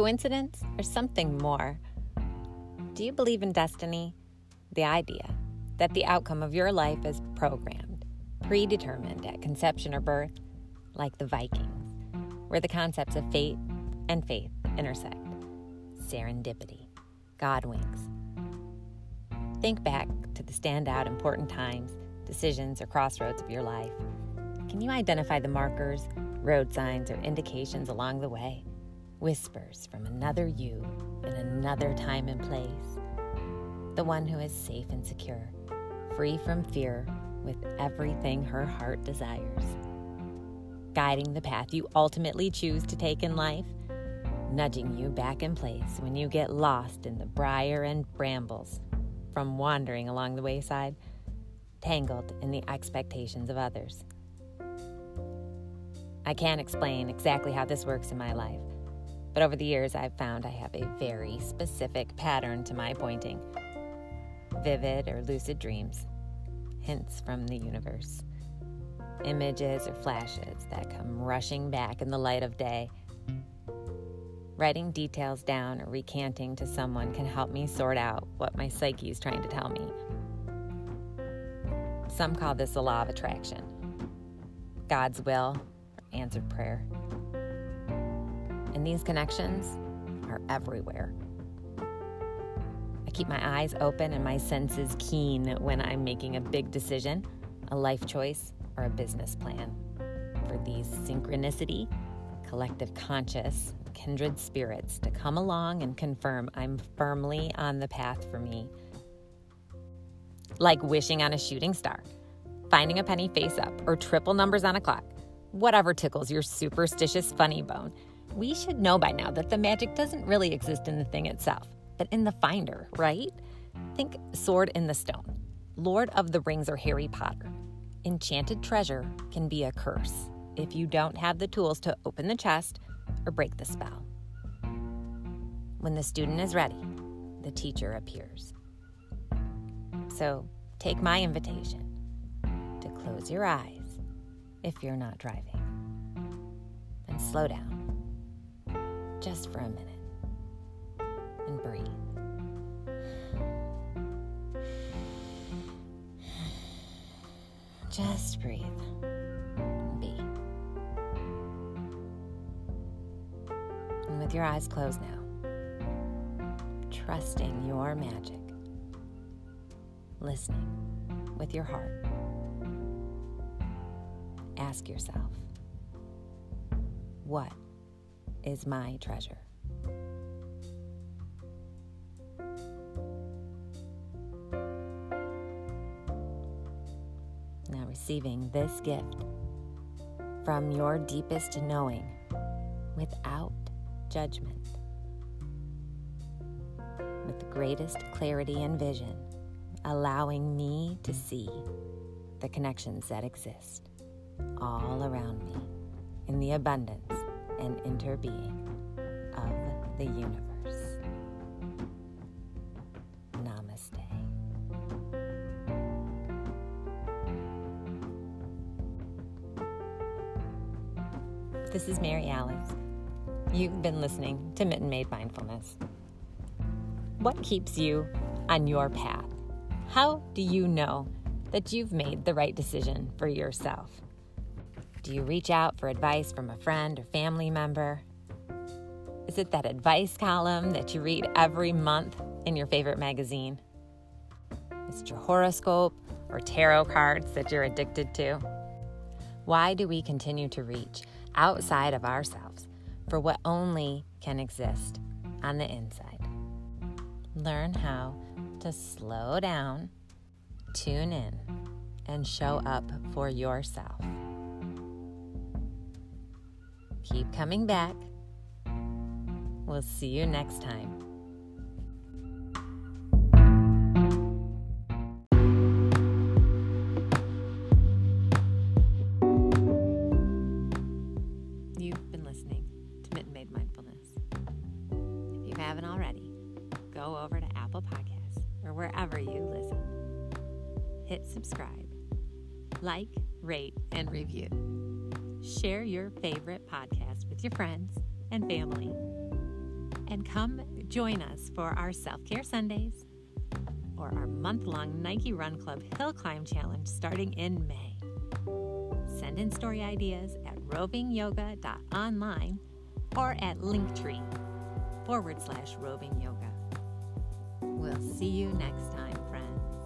Coincidence or something more? Do you believe in destiny? The idea that the outcome of your life is programmed, predetermined at conception or birth, like the Vikings, where the concepts of fate and faith intersect. Serendipity, God winks. Think back to the standout important times, decisions, or crossroads of your life. Can you identify the markers, road signs, or indications along the way? Whispers from another you in another time and place. The one who is safe and secure, free from fear, with everything her heart desires. Guiding the path you ultimately choose to take in life, nudging you back in place when you get lost in the briar and brambles from wandering along the wayside, tangled in the expectations of others. I can't explain exactly how this works in my life, but over the years I've found I have a very specific pattern to my pointing vivid or lucid dreams, hints from the universe, images or flashes that come rushing back in the light of day. Writing details down or recanting to someone can help me sort out what my psyche is trying to tell me. Some call this the law of attraction, God's will, answered prayer. And these connections are everywhere. I keep my eyes open and my senses keen when I'm making a big decision, a life choice, or a business plan. For these synchronicity, collective conscious, kindred spirits to come along and confirm I'm firmly on the path for me. Like wishing on a shooting star, finding a penny face up, or triple numbers on a clock. Whatever tickles your superstitious funny bone, we should know by now that the magic doesn't really exist in the thing itself but in the finder, right? Think Sword in the Stone, Lord of the Rings, or Harry Potter. Enchanted treasure can be a curse if you don't have the tools to open the chest or break the spell. When the student is ready, the teacher appears. So take my invitation to close your eyes if you're not driving and slow down just for a minute and breathe. Just breathe. Be. And with your eyes closed now, trusting your magic, listening with your heart, ask yourself, what is my treasure? Now, receiving this gift from your deepest knowing without judgment, with the greatest clarity and vision, allowing me to see the connections that exist all around me in the abundance and interbeing of the universe. Namaste. This is Mary Alice. You've been listening to Mitten Made Mindfulness. What keeps you on your path? How do you know that you've made the right decision for yourself? Do you reach out for advice from a friend or family member? Is it that advice column that you read every month in your favorite magazine? Is it your horoscope or tarot cards that you're addicted to? Why do we continue to reach outside of ourselves for what only can exist on the inside. Learn how to slow down, tune in, and show up for yourself. Keep coming back. We'll see you next time. You've been listening to Made Mindfulness. If you haven't already, go over to Apple Podcasts or wherever you listen. Hit subscribe, like, rate, and review. Share your favorite podcast with your friends and family. And come join us for our self care Sundays or our month long Nike Run Club Hill Climb Challenge starting in May. Send in story ideas at rovingyoga.online or at linktree forward slash roving yoga. We'll see you next time, friends.